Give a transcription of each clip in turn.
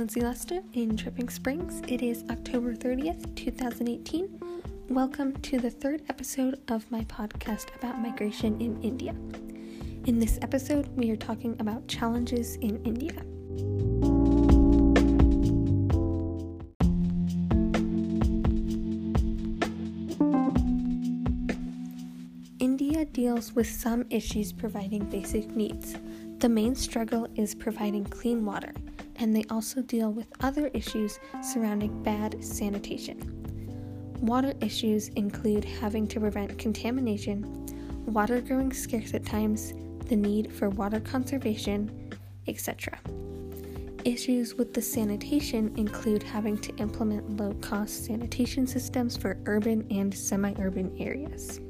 Lindsay Lester in Dripping Springs. It is October 30th, 2018. Welcome to the third episode of my podcast about migration in India. In this episode, we are talking about challenges in India. India deals with some issues providing basic needs. The main struggle is providing clean water, and they also deal with other issues surrounding bad sanitation. Water issues include having to prevent contamination, water growing scarce at times, the need for water conservation, etc. Issues with the sanitation include having to implement low cost sanitation systems for urban and semi urban areas.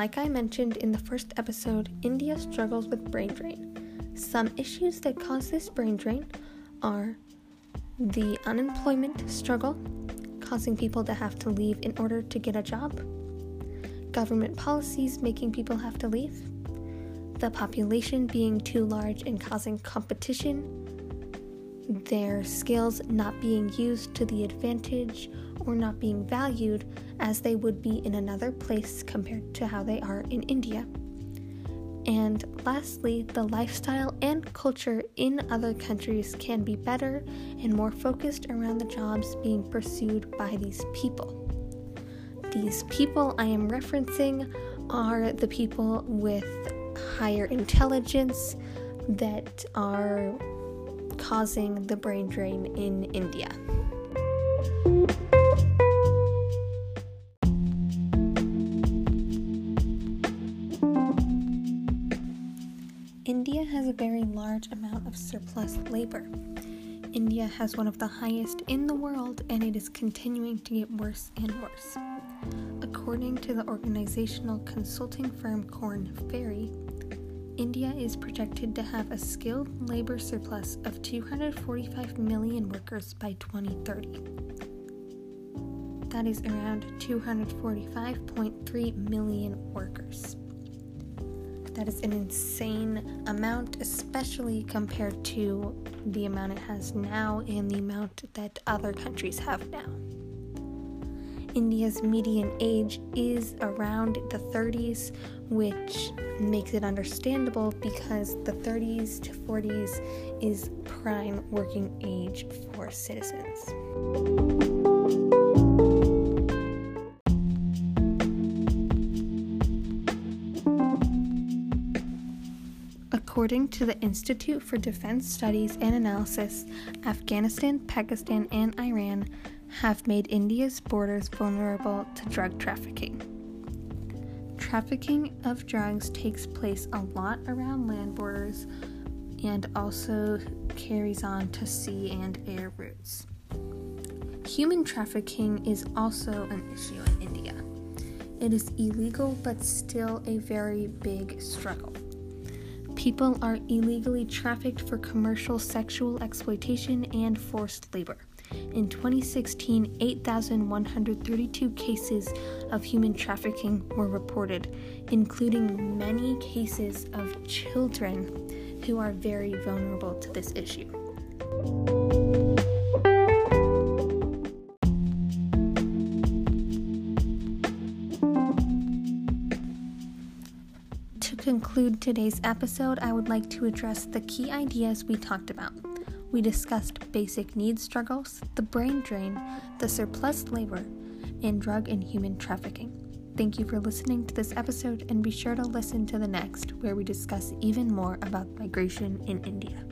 Like I mentioned in the first episode, India struggles with brain drain. Some issues that cause this brain drain are the unemployment struggle, causing people to have to leave in order to get a job, government policies making people have to leave, the population being too large and causing competition, their skills not being used to the advantage or not being valued as they would be in another place compared to how they are in India. And lastly, the lifestyle and culture in other countries can be better and more focused around the jobs being pursued by these people. These people I am referencing are the people with higher intelligence that are causing the brain drain in India. India has a very large amount of surplus labor. India has one of the highest in the world and it is continuing to get worse and worse. According to the organizational consulting firm Korn Ferry, India is projected to have a skilled labor surplus of 245 million workers by 2030. That is around 245.3 million workers. That is an insane amount, especially compared to the amount it has now and the amount that other countries have now. India's median age is around the 30s, which makes it understandable because the 30s to 40s is prime working age for citizens. According to the Institute for Defense Studies and Analysis, Afghanistan, Pakistan, and Iran have made India's borders vulnerable to drug trafficking. Trafficking of drugs takes place a lot around land borders and also carries on to sea and air routes. Human trafficking is also an issue in India. It is illegal but still a very big struggle. People are illegally trafficked for commercial sexual exploitation and forced labor. In 2016, 8,132 cases of human trafficking were reported, including many cases of children who are very vulnerable to this issue. To conclude today's episode, I would like to address the key ideas we talked about. We discussed basic needs struggles, the brain drain, the surplus labor, and drug and human trafficking. Thank you for listening to this episode, and be sure to listen to the next, where we discuss even more about migration in India.